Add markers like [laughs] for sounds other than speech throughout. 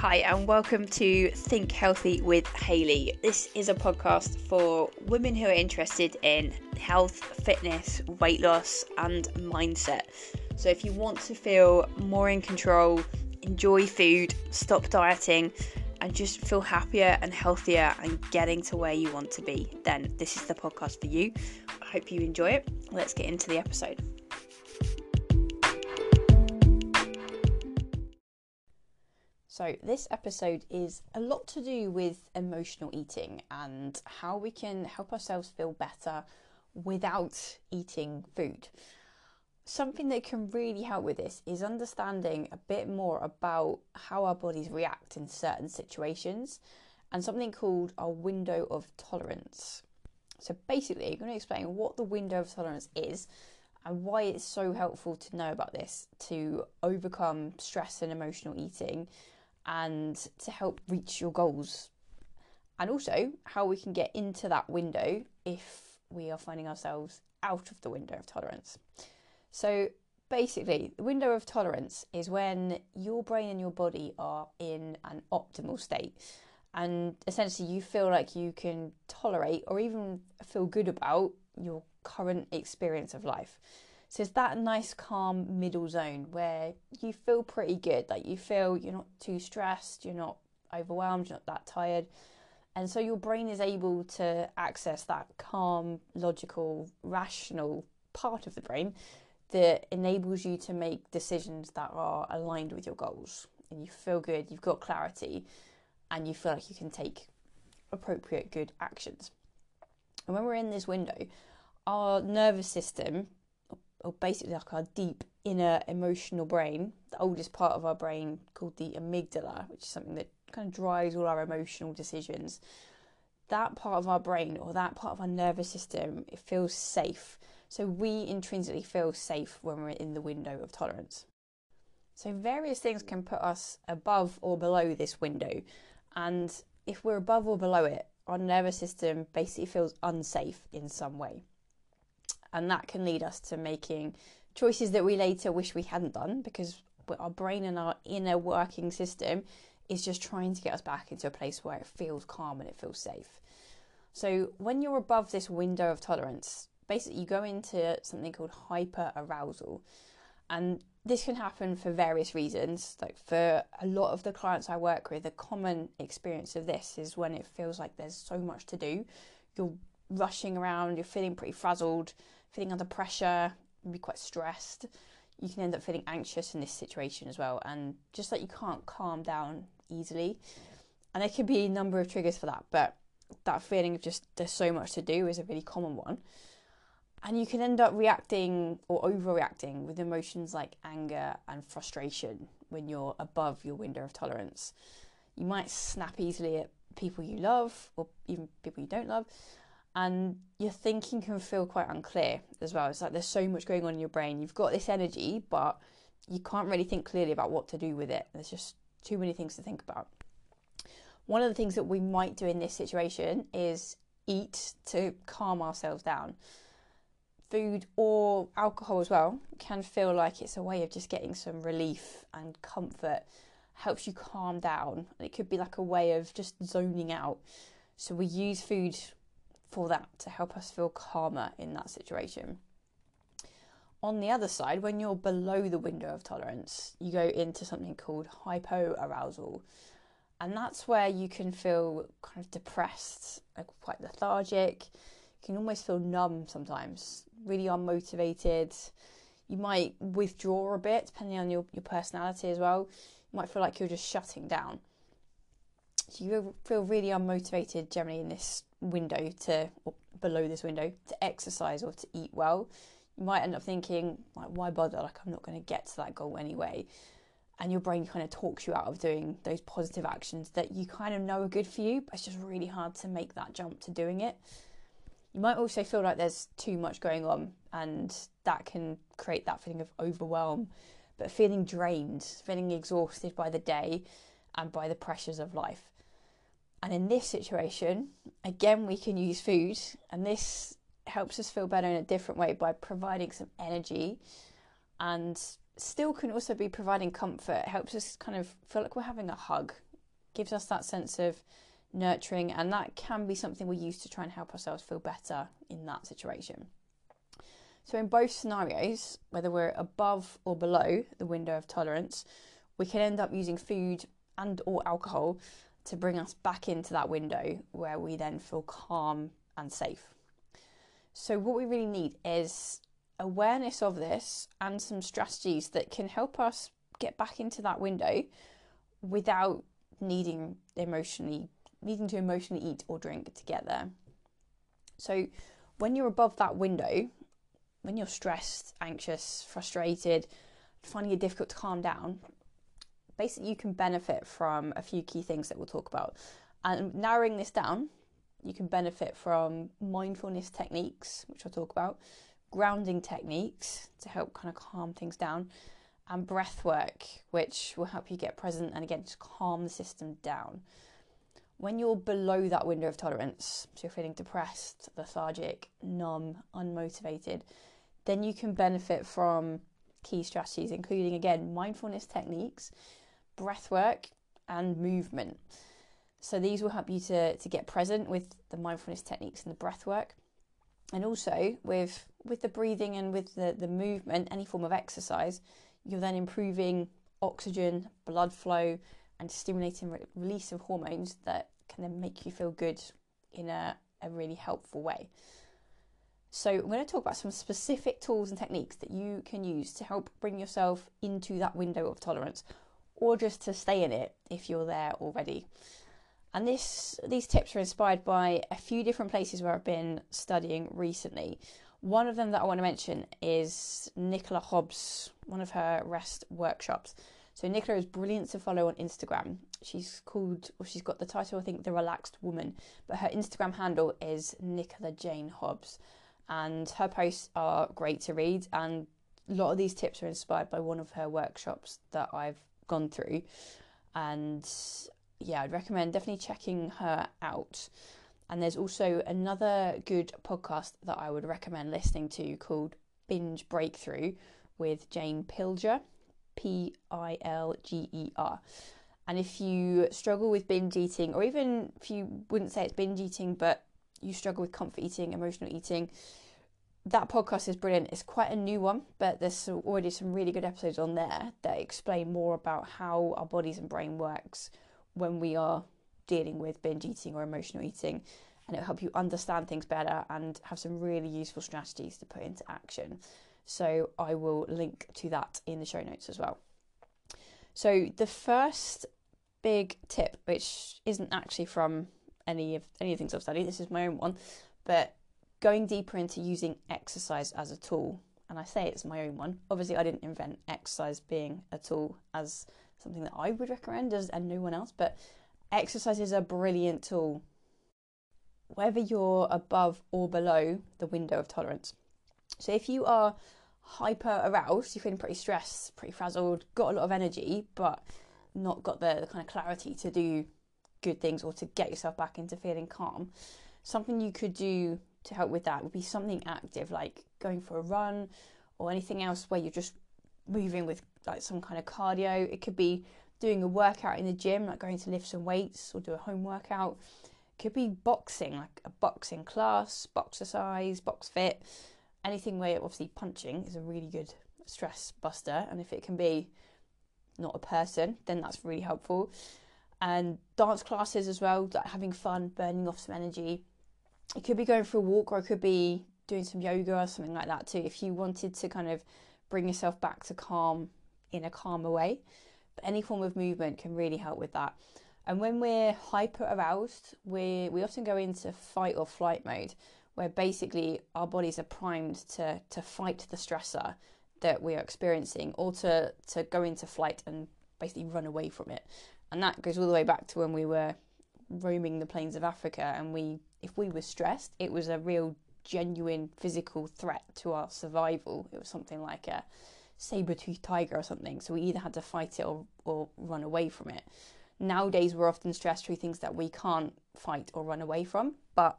Hi, and welcome to Think Healthy with Hayley. This is a podcast for women who are interested in health, fitness, weight loss, and mindset. So, if you want to feel more in control, enjoy food, stop dieting, and just feel happier and healthier and getting to where you want to be, then this is the podcast for you. I hope you enjoy it. Let's get into the episode. So, this episode is a lot to do with emotional eating and how we can help ourselves feel better without eating food. Something that can really help with this is understanding a bit more about how our bodies react in certain situations and something called our window of tolerance. So, basically, I'm going to explain what the window of tolerance is and why it's so helpful to know about this to overcome stress and emotional eating and to help reach your goals. And also how we can get into that window if we are finding ourselves out of the window of tolerance. So basically, the window of tolerance is when your brain and your body are in an optimal state. And essentially, you feel like you can tolerate or even feel good about your current experience of life. So it's that nice, calm middle zone where you feel pretty good. Like you feel you're not too stressed, you're not overwhelmed, you're not that tired. And so your brain is able to access that calm, logical, rational part of the brain that enables you to make decisions that are aligned with your goals. And you feel good, you've got clarity, and you feel like you can take appropriate, good actions. And when we're in this window, our nervous system or basically like our deep inner emotional brain, the oldest part of our brain called the amygdala, which is something that kind of drives all our emotional decisions. That part of our brain or that part of our nervous system, it feels safe. So we intrinsically feel safe when we're in the window of tolerance. So various things can put us above or below this window. And if we're above or below it, our nervous system basically feels unsafe in some way and that can lead us to making choices that we later wish we hadn't done because our brain and our inner working system is just trying to get us back into a place where it feels calm and it feels safe. So when you're above this window of tolerance, basically you go into something called hyper arousal. And this can happen for various reasons. Like for a lot of the clients I work with, a common experience of this is when it feels like there's so much to do. You're rushing around, you're feeling pretty frazzled, feeling under pressure, be quite stressed. You can end up feeling anxious in this situation as well, and just like you can't calm down easily. And there could be a number of triggers for that, but that feeling of just there's so much to do is a really common one. And you can end up reacting or overreacting with emotions like anger and frustration when you're above your window of tolerance. You might snap easily at people you love or even people you don't love, and your thinking can feel quite unclear as well. It's like there's so much going on in your brain. You've got this energy, but you can't really think clearly about what to do with it. There's just too many things to think about. One of the things that we might do in this situation is eat to calm ourselves down. Food or alcohol as well can feel like it's a way of just getting some relief and comfort, helps you calm down. It could be like a way of just zoning out. So we use food for that to help us feel calmer in that situation. On the other side, when you're below the window of tolerance, you go into something called hypoarousal. And that's where you can feel kind of depressed, like quite lethargic. You can almost feel numb sometimes, really unmotivated. You might withdraw a bit, depending on your, your personality as well. You might feel like you're just shutting down. So you feel really unmotivated generally in this window to below this window to exercise or to eat well, you might end up thinking like, why bother? Like I'm not going to get to that goal anyway. And your brain kind of talks you out of doing those positive actions that you kind of know are good for you, but it's just really hard to make that jump to doing it. You might also feel like there's too much going on, and that can create that feeling of overwhelm, but feeling drained, feeling exhausted by the day and by the pressures of life. And in this situation, again, we can use food, and this helps us feel better in a different way by providing some energy and still can also be providing comfort. It helps us kind of feel like we're having a hug gives us that sense of nurturing, and that can be something we use to try and help ourselves feel better in that situation. So, in both scenarios, whether we're above or below the window of tolerance, we can end up using food and or alcohol to bring us back into that window where we then feel calm and safe. So, what we really need is awareness of this and some strategies that can help us get back into that window without needing emotionally needing to emotionally eat or drink to get there. So, when you're above that window, when you're stressed, anxious, frustrated, finding it difficult to calm down, basically you can benefit from a few key things that we'll talk about. And narrowing this down, you can benefit from mindfulness techniques, which I'll talk about, grounding techniques to help kind of calm things down, and breath work, which will help you get present and again just calm the system down. When you're below that window of tolerance, so you're feeling depressed, lethargic, numb, unmotivated, then you can benefit from key strategies, including again mindfulness techniques, breath work, and movement. So these will help you to, to get present with the mindfulness techniques and the breath work. And also with with the breathing and with the, the movement, any form of exercise, you're then improving oxygen, blood flow, and stimulating re- release of hormones that can then make you feel good in a, a really helpful way. So, I'm going to talk about some specific tools and techniques that you can use to help bring yourself into that window of tolerance or just to stay in it if you're there already. And this these tips are inspired by a few different places where I've been studying recently. One of them that I want to mention is Nicola Hobbs, one of her rest workshops. So Nicola is brilliant to follow on Instagram. She's called, or she's got the title, I think, The Relaxed Woman, but her Instagram handle is Nicola Jane Hobbs. And her posts are great to read, and a lot of these tips are inspired by one of her workshops that I've gone through. And yeah, I'd recommend definitely checking her out. And there's also another good podcast that I would recommend listening to called Binge Breakthrough with Jane Pilger, P I L G E R. And if you struggle with binge eating, or even if you wouldn't say it's binge eating, but you struggle with comfort eating, emotional eating, that podcast is brilliant. It's quite a new one, but there's already some really good episodes on there that explain more about how our bodies and brain works when we are dealing with binge eating or emotional eating, and it'll help you understand things better and have some really useful strategies to put into action. So I will link to that in the show notes as well. So the first big tip, which isn't actually from any of any of the things I've studied, this is my own one, but going deeper into using exercise as a tool. And I say it's my own one. Obviously, I didn't invent exercise being a tool as something that I would recommend as and no one else, but Exercise is a brilliant tool, whether you're above or below the window of tolerance. So if you are hyper aroused, you're feeling pretty stressed, pretty frazzled, got a lot of energy, but not got the, the kind of clarity to do good things or to get yourself back into feeling calm, something you could do to help with that would be something active like going for a run or anything else where you're just moving with like some kind of cardio. It could be doing a workout in the gym, like going to lift some weights or do a home workout. It Could be boxing, like a boxing class, boxercise, box fit, anything where obviously punching is a really good stress buster. And if it can be not a person, then that's really helpful. And dance classes as well, like having fun, burning off some energy. It could be going for a walk or it could be doing some yoga or something like that too. If you wanted to kind of bring yourself back to calm in a calmer way but any form of movement can really help with that. And when we're hyper aroused, we we often go into fight or flight mode, where basically our bodies are primed to to fight the stressor that we are experiencing, or to to go into flight and basically run away from it. And that goes all the way back to when we were roaming the plains of Africa, and we if we were stressed, it was a real genuine physical threat to our survival. It was something like a saber-toothed tiger or something. So we either had to fight it or, or run away from it. Nowadays, we're often stressed through things that we can't fight or run away from, but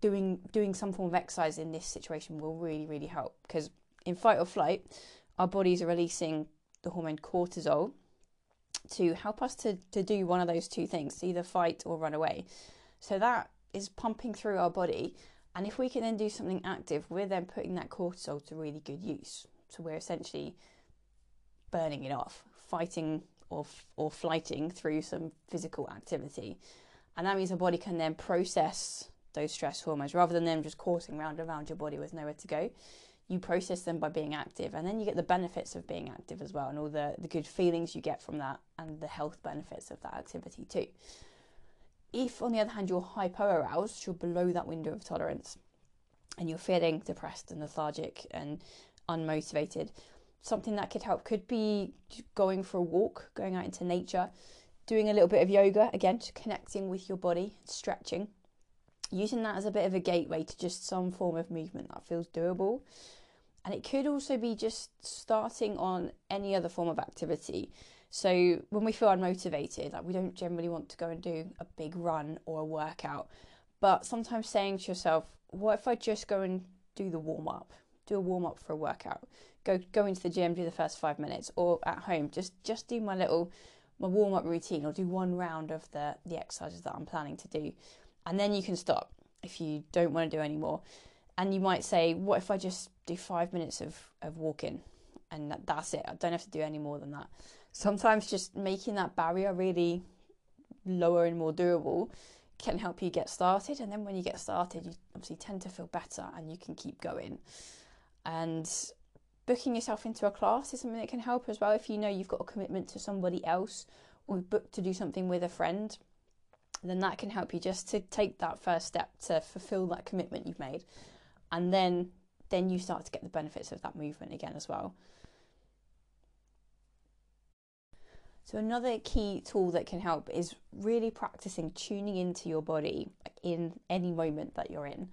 doing doing some form of exercise in this situation will really really help because in fight or flight, our bodies are releasing the hormone cortisol, to help us to, to do one of those two things, either fight or run away. So that is pumping through our body. And if we can then do something active, we're then putting that cortisol to really good use. So we're essentially burning it off, fighting or, or flighting through some physical activity. And that means the body can then process those stress hormones rather than them just coursing round and round your body with nowhere to go. You process them by being active, and then you get the benefits of being active as well, and all the, the good feelings you get from that, and the health benefits of that activity too. If, on the other hand, you're hypo-aroused, you're below that window of tolerance, and you're feeling depressed and lethargic and unmotivated, something that could help could be going for a walk, going out into nature, doing a little bit of yoga, again, just connecting with your body, stretching, using that as a bit of a gateway to just some form of movement that feels doable. And it could also be just starting on any other form of activity. So when we feel unmotivated, like we don't generally want to go and do a big run or a workout, but sometimes saying to yourself, what if I just go and do the warm up? Do a warm up for a workout. Go go into the gym, do the first five minutes, or at home, just just do my little my warm up routine or do one round of the, the exercises that I'm planning to do. And then you can stop if you don't want to do any more. And you might say, what if I just do five minutes of, of walking and that, that's it? I don't have to do any more than that. Sometimes just making that barrier really lower and more doable can help you get started. And then when you get started, you obviously tend to feel better and you can keep going. And booking yourself into a class is something that can help as well if you know you've got a commitment to somebody else or booked to do something with a friend then that can help you just to take that first step to fulfill that commitment you've made and then then you start to get the benefits of that movement again as well so another key tool that can help is really practicing tuning into your body in any moment that you're in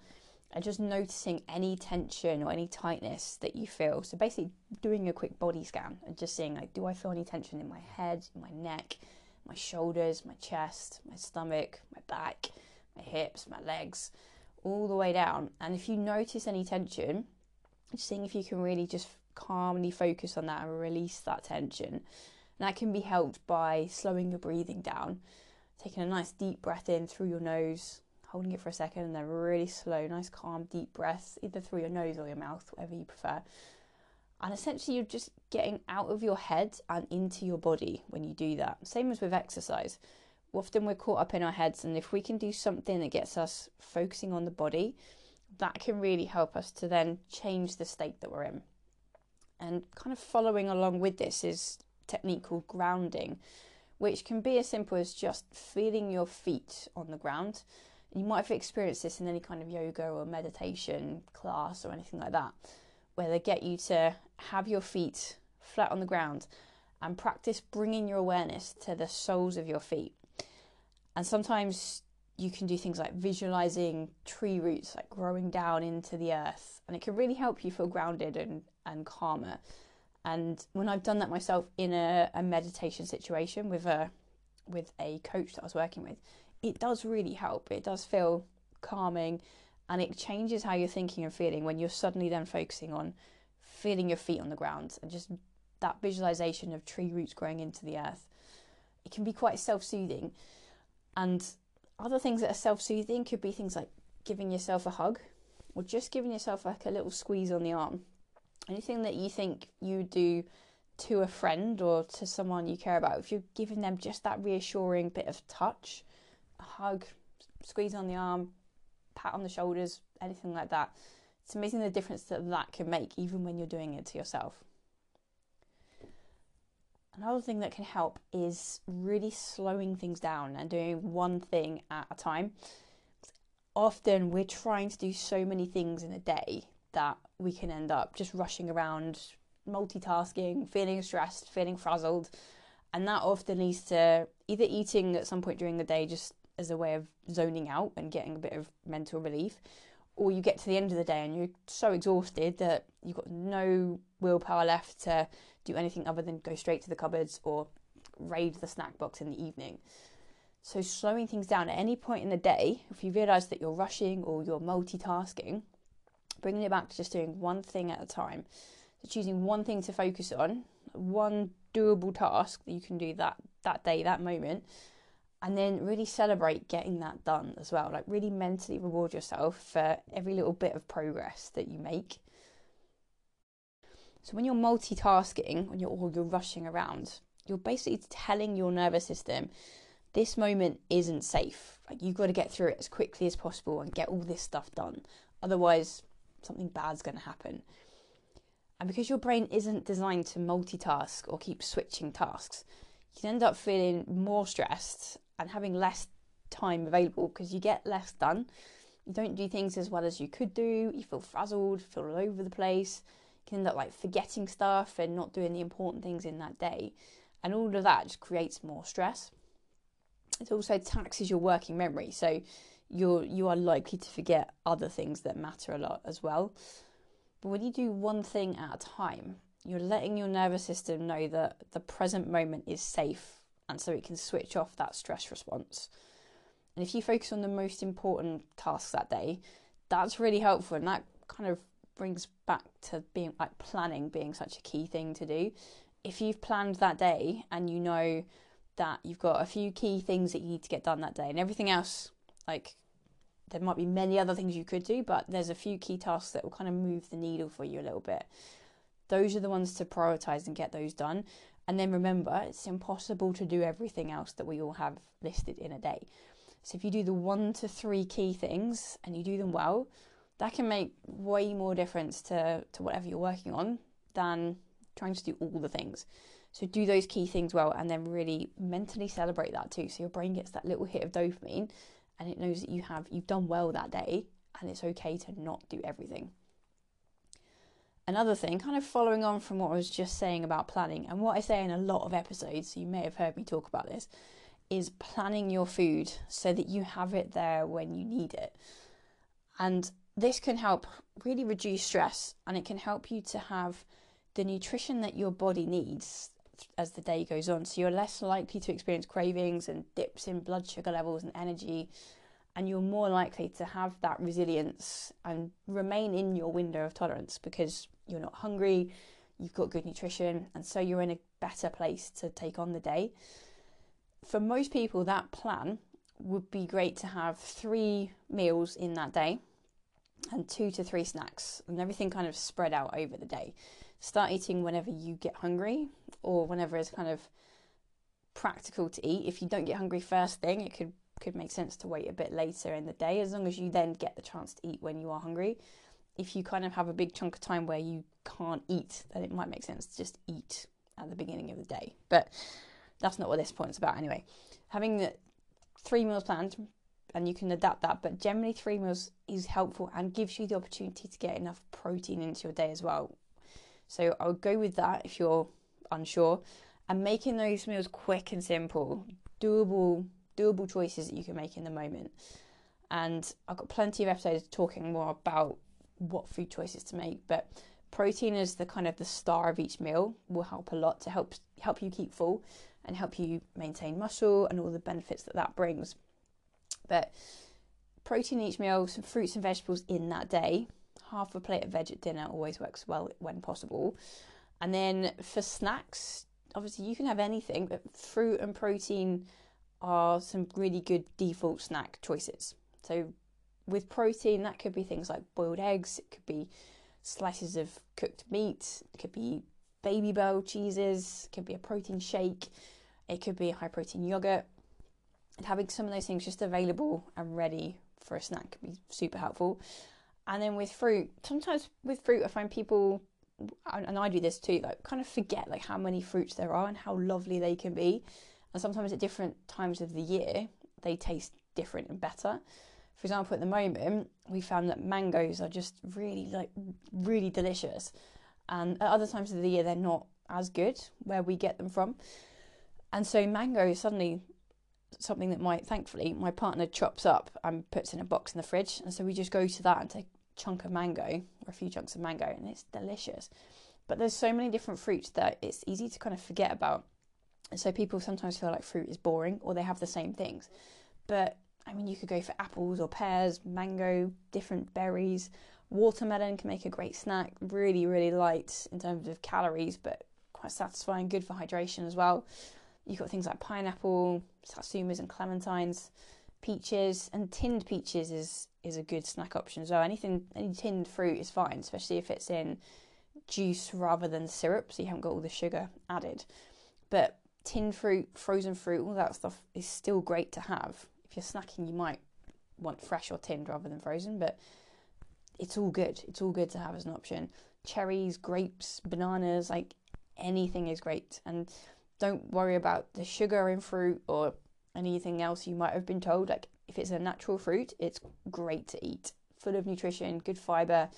and just noticing any tension or any tightness that you feel. So basically doing a quick body scan and just seeing like do I feel any tension in my head, my neck, my shoulders, my chest, my stomach, my back, my hips, my legs, all the way down. And if you notice any tension, just seeing if you can really just calmly focus on that and release that tension. And that can be helped by slowing your breathing down, taking a nice deep breath in through your nose holding it for a second and then really slow, nice, calm, deep breaths, either through your nose or your mouth, whatever you prefer. And essentially, you're just getting out of your head and into your body when you do that. Same as with exercise. Often we're caught up in our heads, and if we can do something that gets us focusing on the body, that can really help us to then change the state that we're in. And kind of following along with this is technique called grounding, which can be as simple as just feeling your feet on the ground you might have experienced this in any kind of yoga or meditation class or anything like that, where they get you to have your feet flat on the ground and practice bringing your awareness to the soles of your feet. And sometimes you can do things like visualizing tree roots like growing down into the earth, and it can really help you feel grounded and, and calmer. And when I've done that myself in a, a meditation situation with a with a coach that I was working with, it does really help. It does feel calming and it changes how you're thinking and feeling when you're suddenly then focusing on feeling your feet on the ground and just that visualization of tree roots growing into the earth. It can be quite self soothing. And other things that are self soothing could be things like giving yourself a hug or just giving yourself like a little squeeze on the arm. Anything that you think you do to a friend or to someone you care about, if you're giving them just that reassuring bit of touch, a hug, squeeze on the arm, pat on the shoulders, anything like that. It's amazing the difference that that can make, even when you're doing it to yourself. Another thing that can help is really slowing things down and doing one thing at a time. Often we're trying to do so many things in a day that we can end up just rushing around, multitasking, feeling stressed, feeling frazzled, and that often leads to either eating at some point during the day just as a way of zoning out and getting a bit of mental relief, or you get to the end of the day and you're so exhausted that you've got no willpower left to do anything other than go straight to the cupboards or raid the snack box in the evening. So, slowing things down at any point in the day, if you realize that you're rushing or you're multitasking, bringing it back to just doing one thing at a time. So, choosing one thing to focus on, one doable task that you can do that that day, that moment, and then really celebrate getting that done as well. Like, really mentally reward yourself for every little bit of progress that you make. So, when you're multitasking, when you're or you're rushing around, you're basically telling your nervous system this moment isn't safe. Like, you've got to get through it as quickly as possible and get all this stuff done. Otherwise, something bad's going to happen. And because your brain isn't designed to multitask or keep switching tasks, you can end up feeling more stressed and having less time available because you get less done. You don't do things as well as you could do. You feel frazzled, feel all over the place. You can end up like forgetting stuff and not doing the important things in that day. And all of that just creates more stress. It also taxes your working memory. So you're you are likely to forget other things that matter a lot as well. But when you do one thing at a time, you're letting your nervous system know that the present moment is safe and so it can switch off that stress response. And if you focus on the most important tasks that day, that's really helpful and that kind of brings back to being like planning being such a key thing to do. If you've planned that day and you know that you've got a few key things that you need to get done that day and everything else like there might be many other things you could do, but there's a few key tasks that will kind of move the needle for you a little bit. Those are the ones to prioritize and get those done. And then remember, it's impossible to do everything else that we all have listed in a day. So if you do the one to three key things and you do them well, that can make way more difference to, to whatever you're working on than trying to do all the things. So do those key things well and then really mentally celebrate that too. So your brain gets that little hit of dopamine and it knows that you have you've done well that day and it's okay to not do everything. Another thing, kind of following on from what I was just saying about planning, and what I say in a lot of episodes, so you may have heard me talk about this, is planning your food so that you have it there when you need it. And this can help really reduce stress and it can help you to have the nutrition that your body needs as the day goes on. So you're less likely to experience cravings and dips in blood sugar levels and energy, and you're more likely to have that resilience and remain in your window of tolerance because you're not hungry, you've got good nutrition, and so you're in a better place to take on the day. For most people, that plan would be great to have three meals in that day and two to three snacks, and everything kind of spread out over the day start eating whenever you get hungry or whenever it's kind of practical to eat. If you don't get hungry first thing, it could could make sense to wait a bit later in the day as long as you then get the chance to eat when you are hungry. If you kind of have a big chunk of time where you can't eat, then it might make sense to just eat at the beginning of the day. But that's not what this point's about anyway. Having the three meals planned and you can adapt that, but generally three meals is helpful and gives you the opportunity to get enough protein into your day as well, so I would go with that if you're unsure. And making those meals quick and simple, doable, doable choices that you can make in the moment. And I've got plenty of episodes talking more about what food choices to make, but protein is the kind of the star of each meal will help a lot to help help you keep full and help you maintain muscle and all the benefits that that brings. But protein each meal, some fruits and vegetables in that day half a plate of veg at dinner always works well when possible. And then for snacks, obviously you can have anything, but fruit and protein are some really good default snack choices. So with protein, that could be things like boiled eggs, it could be slices of cooked meat, it could be Babybel cheeses, it could be a protein shake, it could be a high protein yogurt. And having some of those things just available and ready for a snack could be super helpful. And then with fruit, sometimes with fruit, I find people, and I do this too, like kind of forget like how many fruits there are and how lovely they can be. And sometimes at different times of the year, they taste different and better. For example, at the moment, we found that mangoes are just really like really delicious, and at other times of the year they're not as good where we get them from. And so mango is suddenly something that might thankfully my partner chops up and puts in a box in the fridge and so we just go to that and take chunk of mango or a few chunks of mango and it's delicious. But there's so many different fruits that it's easy to kind of forget about. So people sometimes feel like fruit is boring or they have the same things. But i mean you could go for apples or pears mango different berries. Watermelon can make a great snack. Really really light in terms of calories but quite satisfying good for hydration as well. You've got things like pineapple, satsumas, and clementines, peaches, and tinned peaches is is a good snack option as well. Anything, any tinned fruit is fine, especially if it's in juice rather than syrup, so you haven't got all the sugar added. But tinned fruit, frozen fruit, all that stuff is still great to have. If you're snacking, you might want fresh or tinned rather than frozen, but it's all good. It's all good to have as an option. Cherries, grapes, bananas, like anything is great. And don't worry about the sugar in fruit or anything else you might have been told. Like if it's a natural fruit, it's great to eat. Full of nutrition, good fiber,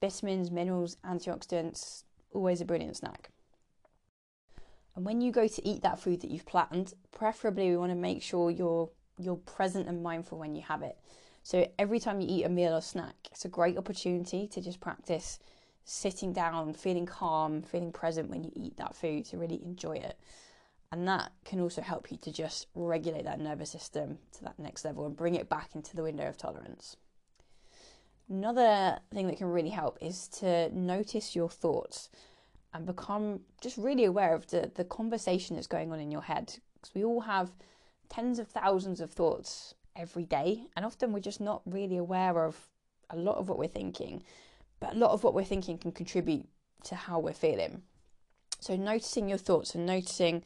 vitamins, minerals, antioxidants, always a brilliant snack. And when you go to eat that food that you've planned, preferably we want to make sure you're you're present and mindful when you have it. So every time you eat a meal or snack, it's a great opportunity to just practice sitting down, feeling calm, feeling present when you eat that food to really enjoy it. And that can also help you to just regulate that nervous system to that next level and bring it back into the window of tolerance. Another thing that can really help is to notice your thoughts and become just really aware of the, the conversation that's going on in your head. Because we all have tens of thousands of thoughts every day, and often we're just not really aware of a lot of what we're thinking. But a lot of what we're thinking can contribute to how we're feeling. So, noticing your thoughts and noticing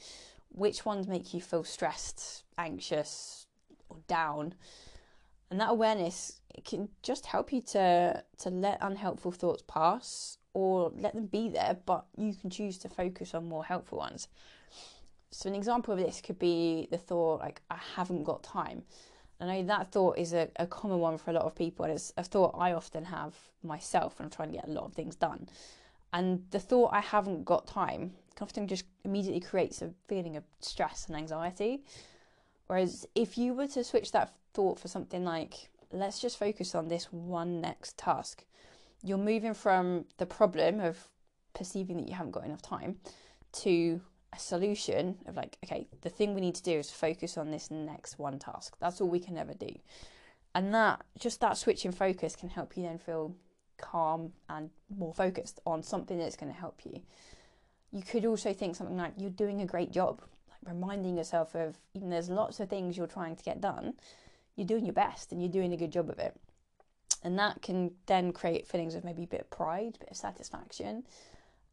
which ones make you feel stressed, anxious, or down. And that awareness can just help you to to let unhelpful thoughts pass or let them be there, but you can choose to focus on more helpful ones. So an example of this could be the thought like I haven't got time. I know that thought is a, a common one for a lot of people, and it's a thought I often have myself when I'm trying to get a lot of things done. And the thought I haven't got time often just immediately creates a feeling of stress and anxiety. Whereas if you were to switch that thought for something like, let's just focus on this one next task, you're moving from the problem of perceiving that you haven't got enough time to a solution of like, okay, the thing we need to do is focus on this next one task. That's all we can ever do. And that just that switch in focus can help you then feel calm and more focused on something that's going to help you. You could also think something like you're doing a great job, like reminding yourself of even there's lots of things you're trying to get done, you're doing your best and you're doing a good job of it. And that can then create feelings of maybe a bit of pride, a bit of satisfaction.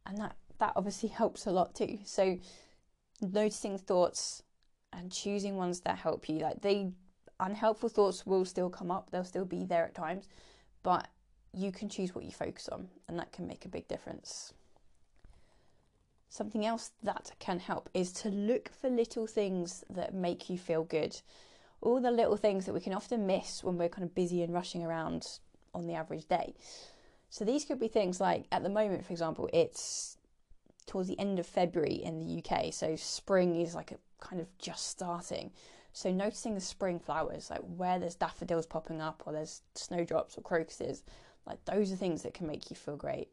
And that, that obviously [laughs] helps a lot too. So noticing thoughts and choosing ones that help you, like they unhelpful thoughts will still come up, they'll still be there at times, but you can choose what you focus on, and that can make a big difference. Something else that can help is to look for little things that make you feel good all the little things that we can often miss when we're kind of busy and rushing around on the average day. So these could be things like at the moment, for example, it's towards the end of February in the UK, so spring is like a kind of just starting. So noticing the spring flowers, like where there's daffodils popping up or there's snowdrops or crocuses, like those are things that can make you feel great.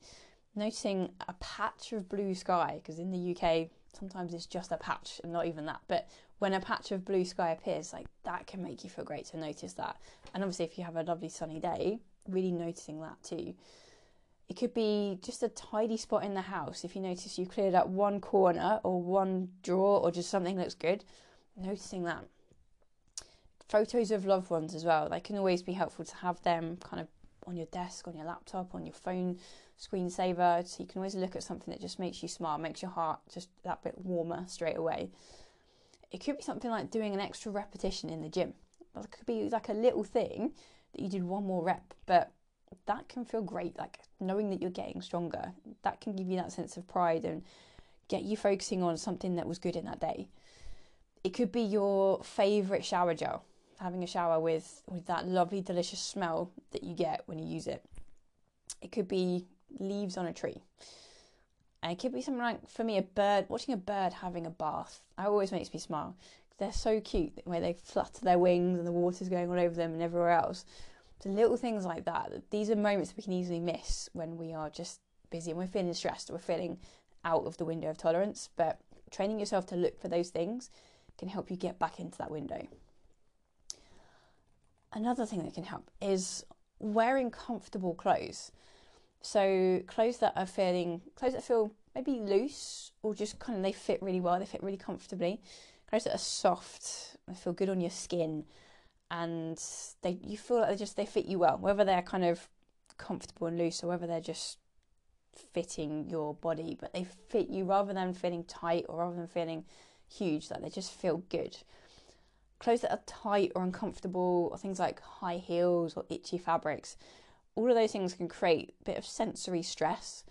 Noticing a patch of blue sky, because in the UK sometimes it's just a patch and not even that, but when a patch of blue sky appears, like that can make you feel great to notice that. And obviously, if you have a lovely sunny day, really noticing that too. It could be just a tidy spot in the house. If you notice you cleared up one corner or one drawer or just something looks good, noticing that. Photos of loved ones as well. They can always be helpful to have them kind of on your desk, on your laptop, on your phone screensaver. So you can always look at something that just makes you smile, makes your heart just that bit warmer straight away it could be something like doing an extra repetition in the gym. It could be like a little thing that you did one more rep, but that can feel great. Like knowing that you're getting stronger, that can give you that sense of pride and get you focusing on something that was good in that day. It could be your favorite shower gel, having a shower with with that lovely, delicious smell that you get when you use it. It could be leaves on a tree. And it could be something like, for me, a bird, watching a bird having a bath. That always makes me smile. They're so cute, where they flutter their wings and the water's going all over them and everywhere else. So little things like that. These are moments we can easily miss when we are just busy and we're feeling stressed, we're feeling out of the window of tolerance. But training yourself to look for those things can help you get back into that window. Another thing that can help is wearing comfortable clothes. So clothes that are feeling clothes that feel maybe loose or just kind of they fit really well, they fit really comfortably clothes that are soft, they feel good on your skin, and they you feel like they just they fit you well, whether they're kind of comfortable and loose or whether they're just fitting your body, but they fit you rather than feeling tight or rather than feeling huge, like they just feel good. Clothes that are tight or uncomfortable, or things like high heels or itchy fabrics, all of those things can create a bit of sensory stress,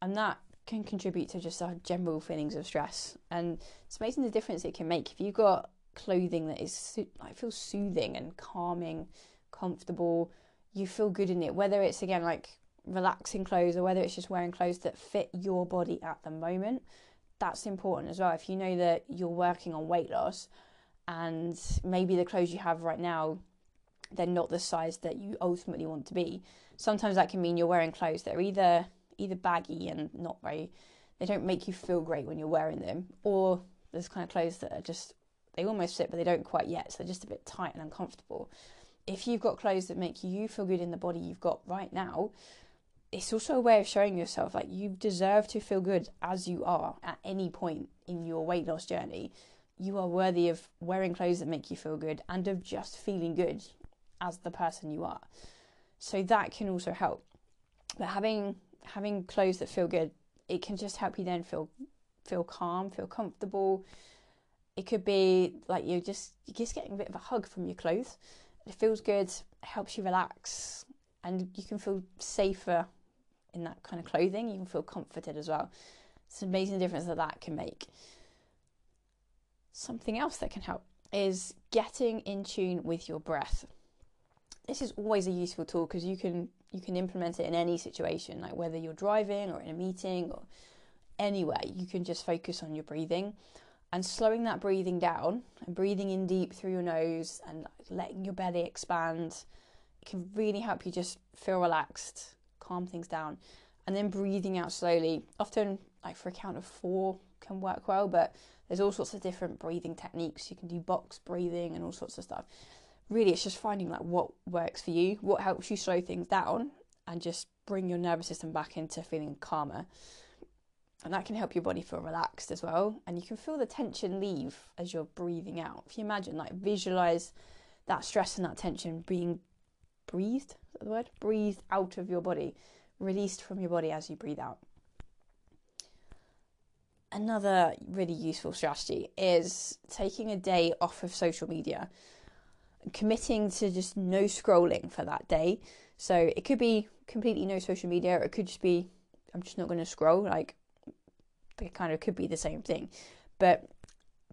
and that can contribute to just our general feelings of stress. And it's amazing the difference it can make if you've got clothing that is like feels soothing and calming, comfortable. You feel good in it, whether it's again like relaxing clothes or whether it's just wearing clothes that fit your body at the moment. That's important as well. If you know that you're working on weight loss and maybe the clothes you have right now they're not the size that you ultimately want to be. Sometimes that can mean you're wearing clothes that are either either baggy and not very they don't make you feel great when you're wearing them or there's kind of clothes that are just they almost fit but they don't quite yet so they're just a bit tight and uncomfortable if you've got clothes that make you feel good in the body you've got right now it's also a way of showing yourself like you deserve to feel good as you are at any point in your weight loss journey. You are worthy of wearing clothes that make you feel good and of just feeling good as the person you are. So that can also help. But having having clothes that feel good, it can just help you then feel feel calm, feel comfortable. It could be like you're just you're just getting a bit of a hug from your clothes. It feels good, helps you relax, and you can feel safer in that kind of clothing, you can feel comforted as well. It's an amazing difference that that can make. Something else that can help is getting in tune with your breath. This is always a useful tool because you can you can implement it in any situation, like whether you're driving or in a meeting or anywhere. You can just focus on your breathing and slowing that breathing down and breathing in deep through your nose and letting your belly expand. It can really help you just feel relaxed calm things down. And then breathing out slowly. Often, like for a count of four, can work well, but there's all sorts of different breathing techniques. You can do box breathing and all sorts of stuff. Really, it's just finding like what works for you, what helps you slow things down, and just bring your nervous system back into feeling calmer. And that can help your body feel relaxed as well. And you can feel the tension leave as you're breathing out. If you imagine, like, visualize that stress and that tension being breathed, the word? Breathed out of your body, released from your body as you breathe out. Another really useful strategy is taking a day off of social media, committing to just no scrolling for that day. So it could be completely no social media, or it could just be I'm just not going to scroll. Like it kind of could be the same thing, but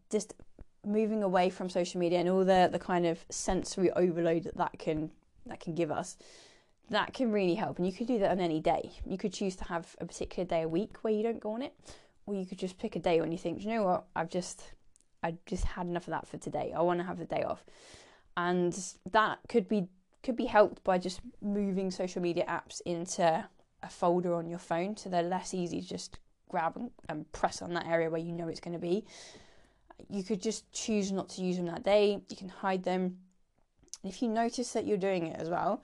just moving away from social media and all the the kind of sensory overload that that can that can give us, that can really help. And you could do that on any day. You could choose to have a particular day a week where you don't go on it, or you could just pick a day when you think, you know what, I've just, I just had enough of that for today. I want to have the day off, and that could be could be helped by just moving social media apps into a folder on your phone, so they're less easy to just grab and, and press on that area where you know it's going to be. You could just choose not to use them that day. You can hide them if you notice that you're doing it as well,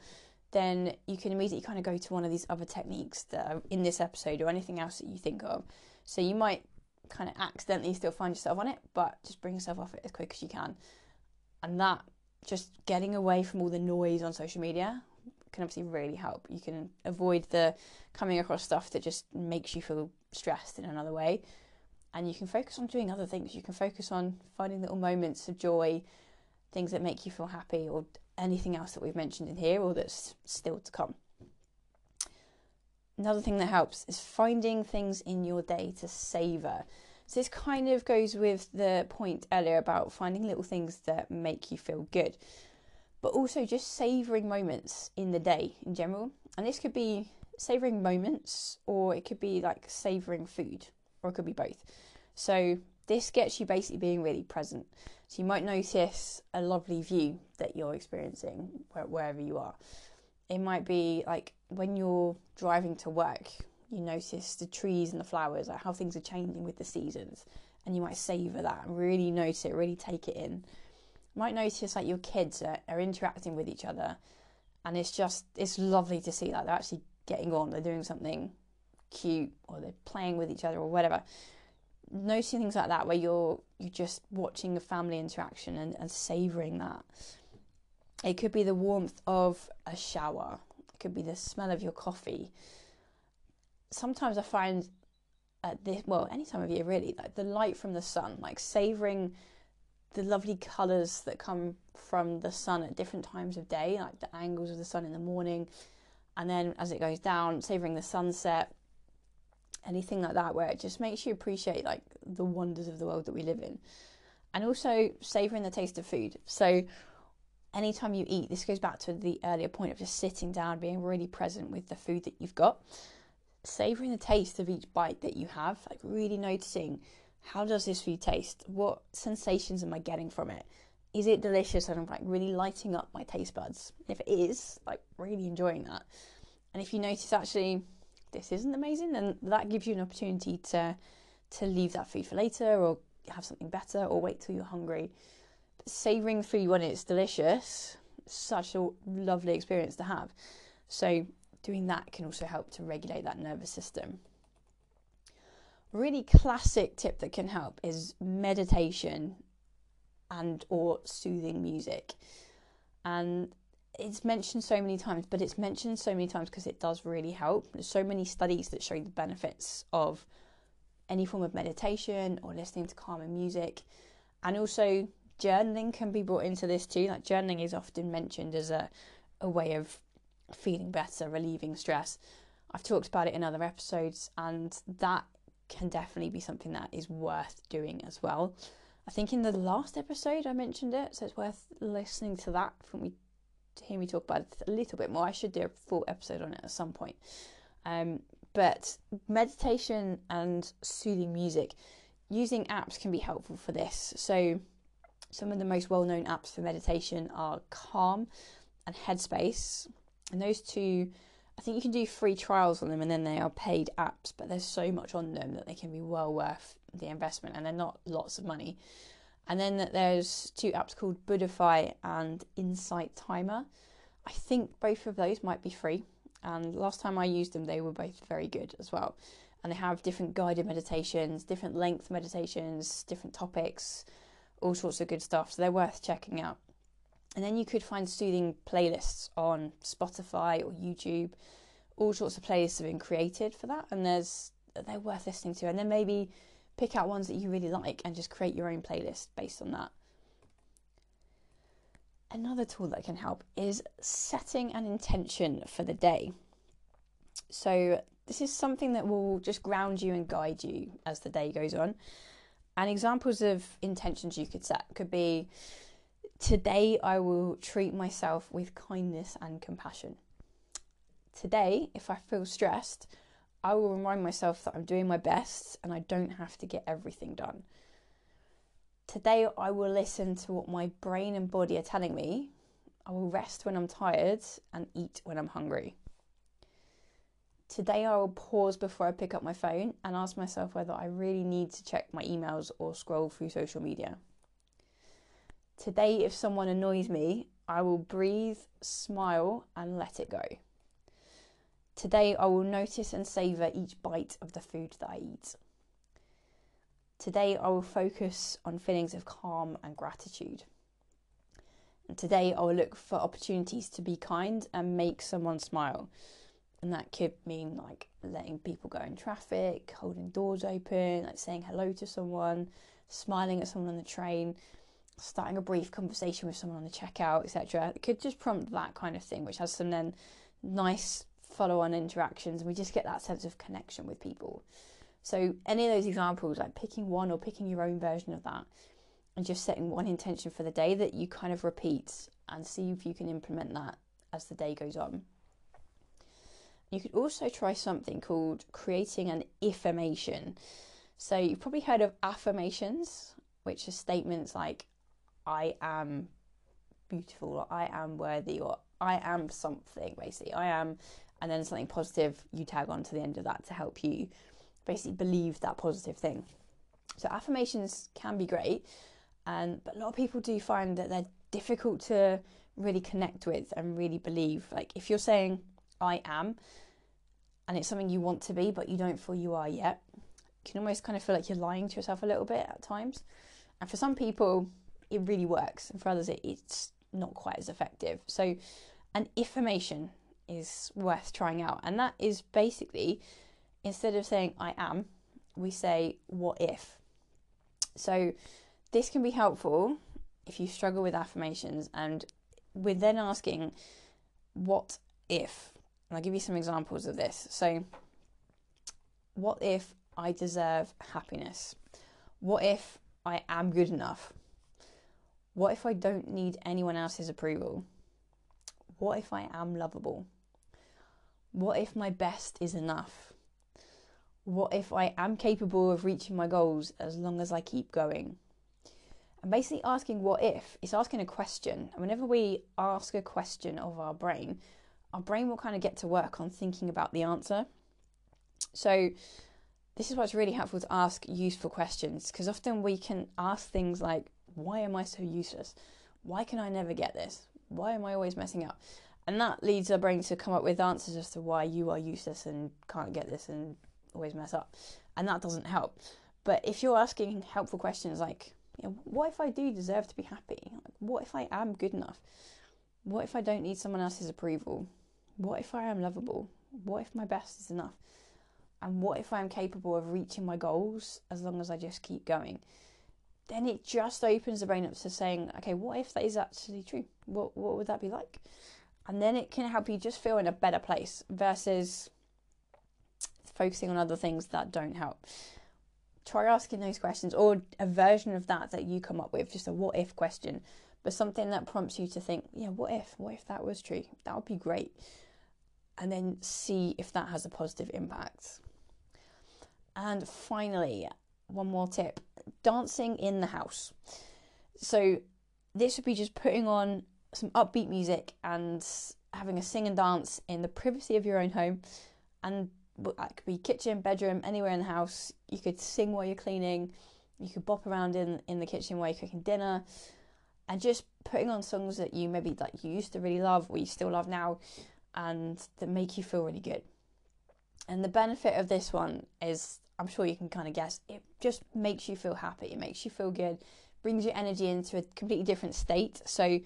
then you can immediately kind of go to one of these other techniques that are in this episode or anything else that you think of. So you might kind of accidentally still find yourself on it, but just bring yourself off it as quick as you can. And that just getting away from all the noise on social media can obviously really help. You can avoid the coming across stuff that just makes you feel stressed in another way. And you can focus on doing other things. You can focus on finding little moments of joy, things that make you feel happy, or anything else that we've mentioned in here or that's still to come. Another thing that helps is finding things in your day to savor. So, this kind of goes with the point earlier about finding little things that make you feel good, but also just savoring moments in the day in general. And this could be savoring moments, or it could be like savoring food, or it could be both. So, this gets you basically being really present. So you might notice a lovely view that you're experiencing wherever you are. It might be like when you're driving to work, you notice the trees and the flowers, like how things are changing with the seasons, and you might savor that and really notice it, really take it in. You might notice like your kids are, are interacting with each other, and it's just it's lovely to see that they're actually getting on, they're doing something cute, or they're playing with each other, or whatever noticing things like that where you're you're just watching a family interaction and, and savoring that. It could be the warmth of a shower. It could be the smell of your coffee. Sometimes I find at this well, any time of year really, like the light from the sun, like savoring the lovely colours that come from the sun at different times of day, like the angles of the sun in the morning, and then as it goes down, savoring the sunset, anything like that, where it just makes you appreciate like the wonders of the world that we live in, and also savoring the taste of food. So, anytime you eat, this goes back to the earlier point of just sitting down, being really present with the food that you've got, savoring the taste of each bite that you have, like really noticing how does this food taste? What sensations am I getting from it? Is it delicious and I'm like really lighting up my taste buds? If it is, like really enjoying that. And if you notice actually this isn't amazing, then that gives you an opportunity to to leave that food for later or have something better or wait till you're hungry. Savoring food when it's delicious, such a lovely experience to have. So doing that can also help to regulate that nervous system. Really classic tip that can help is meditation and or soothing music. And it's mentioned so many times but it's mentioned so many times because it does really help. There's so many studies that show the benefits of any form of meditation or listening to calming music. And also journaling can be brought into this too like journaling is often mentioned as a, a way of feeling better relieving stress i've talked about it in other episodes and that can definitely be something that is worth doing as well. I think in the last episode I mentioned it, so it's worth listening to that from me to hear me talk about it a little bit more. I should do a full episode on it at some point. Um, but meditation and soothing music, using apps can be helpful for this. So some of the most well-known apps for meditation are Calm and Headspace, and those two I think you can do free trials on them and then they are paid apps, but there's so much on them that they can be well worth the investment and they're not lots of money. And then there's two apps called Buddhify and Insight Timer. I think both of those might be free. And last time I used them, they were both very good as well. And they have different guided meditations, different length meditations, different topics, all sorts of good stuff. So they're worth checking out. And then you could find soothing playlists on Spotify or YouTube. All sorts of playlists have been created for that, and there's they're worth listening to. And then maybe pick out ones that you really like and just create your own playlist based on that. Another tool that can help is setting an intention for the day. So, this is something that will just ground you and guide you as the day goes on. And examples of intentions you could set could be Today, I will treat myself with kindness and compassion. Today, if I feel stressed, I will remind myself that I'm doing my best and I don't have to get everything done. Today, I will listen to what my brain and body are telling me. I will rest when I'm tired and eat when I'm hungry. Today, I will pause before I pick up my phone and ask myself whether I really need to check my emails or scroll through social media. Today, if someone annoys me, I will breathe, smile, and let it go. Today, I will notice and savour each bite of the food that I eat. Today, I will focus on feelings of calm and gratitude. And today, I will look for opportunities to be kind and make someone smile. And that could mean like letting people go in traffic, holding doors open, like saying hello to someone, smiling at someone on the train, starting a brief conversation with someone on the checkout, etc. It could just prompt that kind of thing, which has some then nice follow on interactions, and we just get that sense of connection with people. So, any of those examples, like picking one or picking your own version of that, and just setting one intention for the day that you kind of repeat and see if you can implement that as the day goes on. You could also try something called creating an affirmation. So, you've probably heard of affirmations, which are statements like, I am beautiful or I am worthy or I am something basically. I am and then something positive you tag on to the end of that to help you basically believe that positive thing. So affirmations can be great, and but a lot of people do find that they're difficult to really connect with and really believe. Like if you're saying I am and it's something you want to be but you don't feel you are yet, you can almost kind of feel like you're lying to yourself a little bit at times. And for some people, it really works, and for others, it, it's not quite as effective. So, an affirmation is worth trying out, and that is basically instead of saying I am, we say what if. So, this can be helpful if you struggle with affirmations, and we're then asking what if. And I'll give you some examples of this. So, what if I deserve happiness? What if I am good enough? What if I don't need anyone else's approval? What if I am lovable? What if my best is enough? What if I am capable of reaching my goals as long as I keep going? And basically, asking what if is asking a question. And whenever we ask a question of our brain, our brain will kind of get to work on thinking about the answer. So, this is what's really helpful to ask useful questions because often we can ask things like, why am I so useless? Why can I never get this? Why am I always messing up? And that leads our brain to come up with answers as to why you are useless and can't get this and always mess up. And that doesn't help. But if you're asking helpful questions like, you know, what if I do deserve to be happy? What if I am good enough? What if I don't need someone else's approval? What if I am lovable? What if my best is enough? And what if I am capable of reaching my goals as long as I just keep going? then it just opens the brain up to saying, okay, what if that is actually true? What what would that be like? And then it can help you just feel in a better place versus focusing on other things that don't help. Try asking those questions or a version of that that you come up with, just a what if question, but something that prompts you to think, yeah, what if? What if that was true? That would be great. And then see if that has a positive impact. And finally, one more tip dancing in the house. So, this would be just putting on some upbeat music and having a sing and dance in the privacy of your own home. And that could be kitchen, bedroom, anywhere in the house. You could sing while you're cleaning. You could bop around in, in the kitchen while you're cooking dinner. And just putting on songs that you maybe like you used to really love or you still love now and that make you feel really good. And the benefit of this one is I'm sure you can kind of guess, it just makes you feel happy. It makes you feel good, brings your energy into a completely different state. So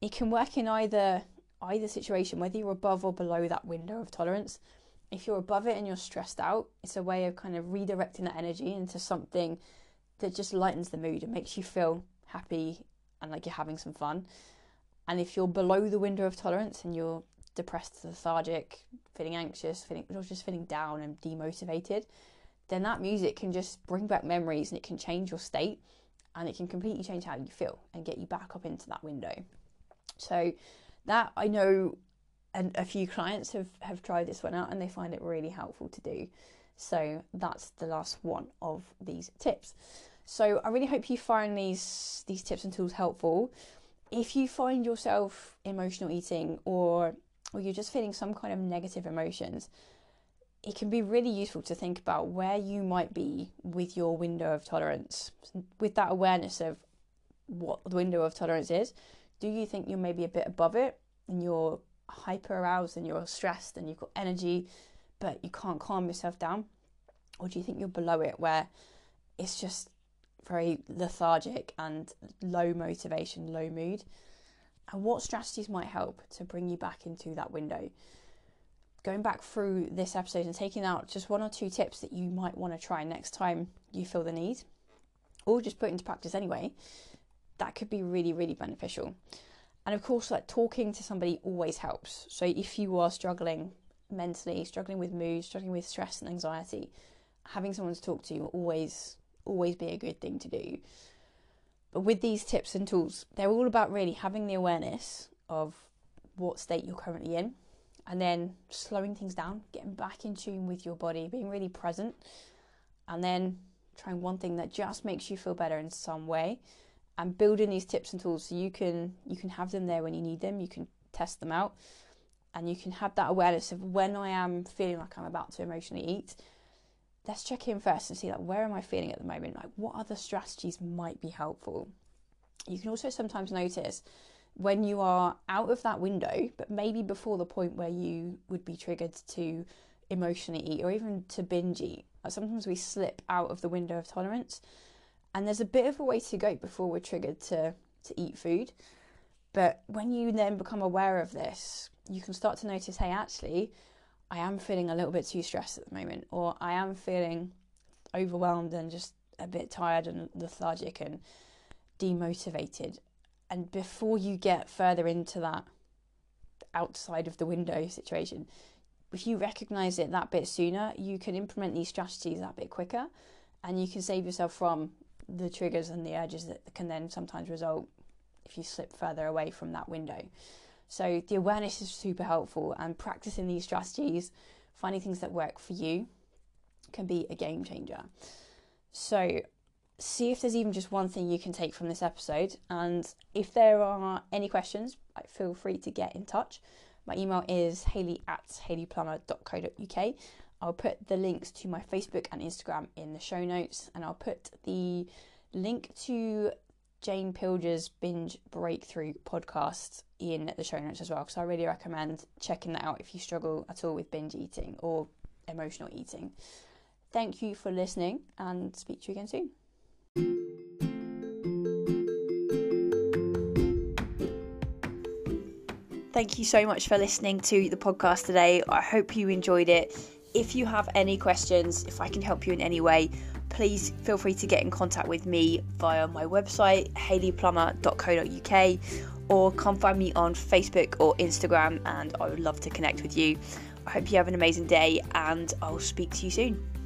it can work in either either situation, whether you're above or below that window of tolerance. If you're above it and you're stressed out, it's a way of kind of redirecting that energy into something that just lightens the mood and makes you feel happy and like you're having some fun. And if you're below the window of tolerance and you're depressed, lethargic, feeling anxious, feeling or just feeling down and demotivated, then that music can just bring back memories and it can change your state and it can completely change how you feel and get you back up into that window. So that I know and a few clients have, have tried this one out and they find it really helpful to do. So that's the last one of these tips. So I really hope you find these these tips and tools helpful. If you find yourself emotional eating or or you're just feeling some kind of negative emotions, it can be really useful to think about where you might be with your window of tolerance. With that awareness of what the window of tolerance is, do you think you're maybe a bit above it and you're hyper aroused and you're stressed and you've got energy, but you can't calm yourself down? Or do you think you're below it where it's just very lethargic and low motivation, low mood? And what strategies might help to bring you back into that window? going back through this episode and taking out just one or two tips that you might want to try next time you feel the need, or just put into practice anyway, that could be really, really beneficial. And of course, like talking to somebody always helps. So if you are struggling mentally, struggling with mood, struggling with stress and anxiety, having someone to talk to will always, always be a good thing to do. But with these tips and tools, they're all about really having the awareness of what state you're currently in and then slowing things down, getting back in tune with your body, being really present, and then trying one thing that just makes you feel better in some way and building these tips and tools so you can you can have them there when you need them you can test them out and you can have that awareness of when I am feeling like I'm about to emotionally eat let's check in first and see like where am I feeling at the moment? Like what other strategies might be helpful? You can also sometimes notice when you are out of that window, but maybe before the point where you would be triggered to emotionally eat or even to binge eat, sometimes we slip out of the window of tolerance, and there's a bit of a way to go before we're triggered to, to eat food. But when you then become aware of this, you can start to notice hey, actually, I am feeling a little bit too stressed at the moment, or I am feeling overwhelmed and just a bit tired and lethargic and demotivated. And before you get further into that outside of the window situation, if you recognize it that bit sooner, you can implement these strategies that bit quicker and you can save yourself from the triggers and the urges that can then sometimes result if you slip further away from that window. So, the awareness is super helpful, and practicing these strategies, finding things that work for you, can be a game changer. So, see if there's even just one thing you can take from this episode. And if there are any questions, feel free to get in touch. My email is haley at haleyplummer.co.uk. I'll put the links to my Facebook and Instagram in the show notes, and I'll put the link to Jane Pilger's Binge Breakthrough podcast in the show notes as well, because I really recommend checking that out if you struggle at all with binge eating or emotional eating. Thank you for listening, and speak to you again soon. Thank you so much for listening to the podcast today. I hope you enjoyed it. If you have any questions, if I can help you in any way, please feel free to get in contact with me via my website, haleyplummer.co.uk, or come find me on Facebook or Instagram, and I would love to connect with you. I hope you have an amazing day, and I'll speak to you soon.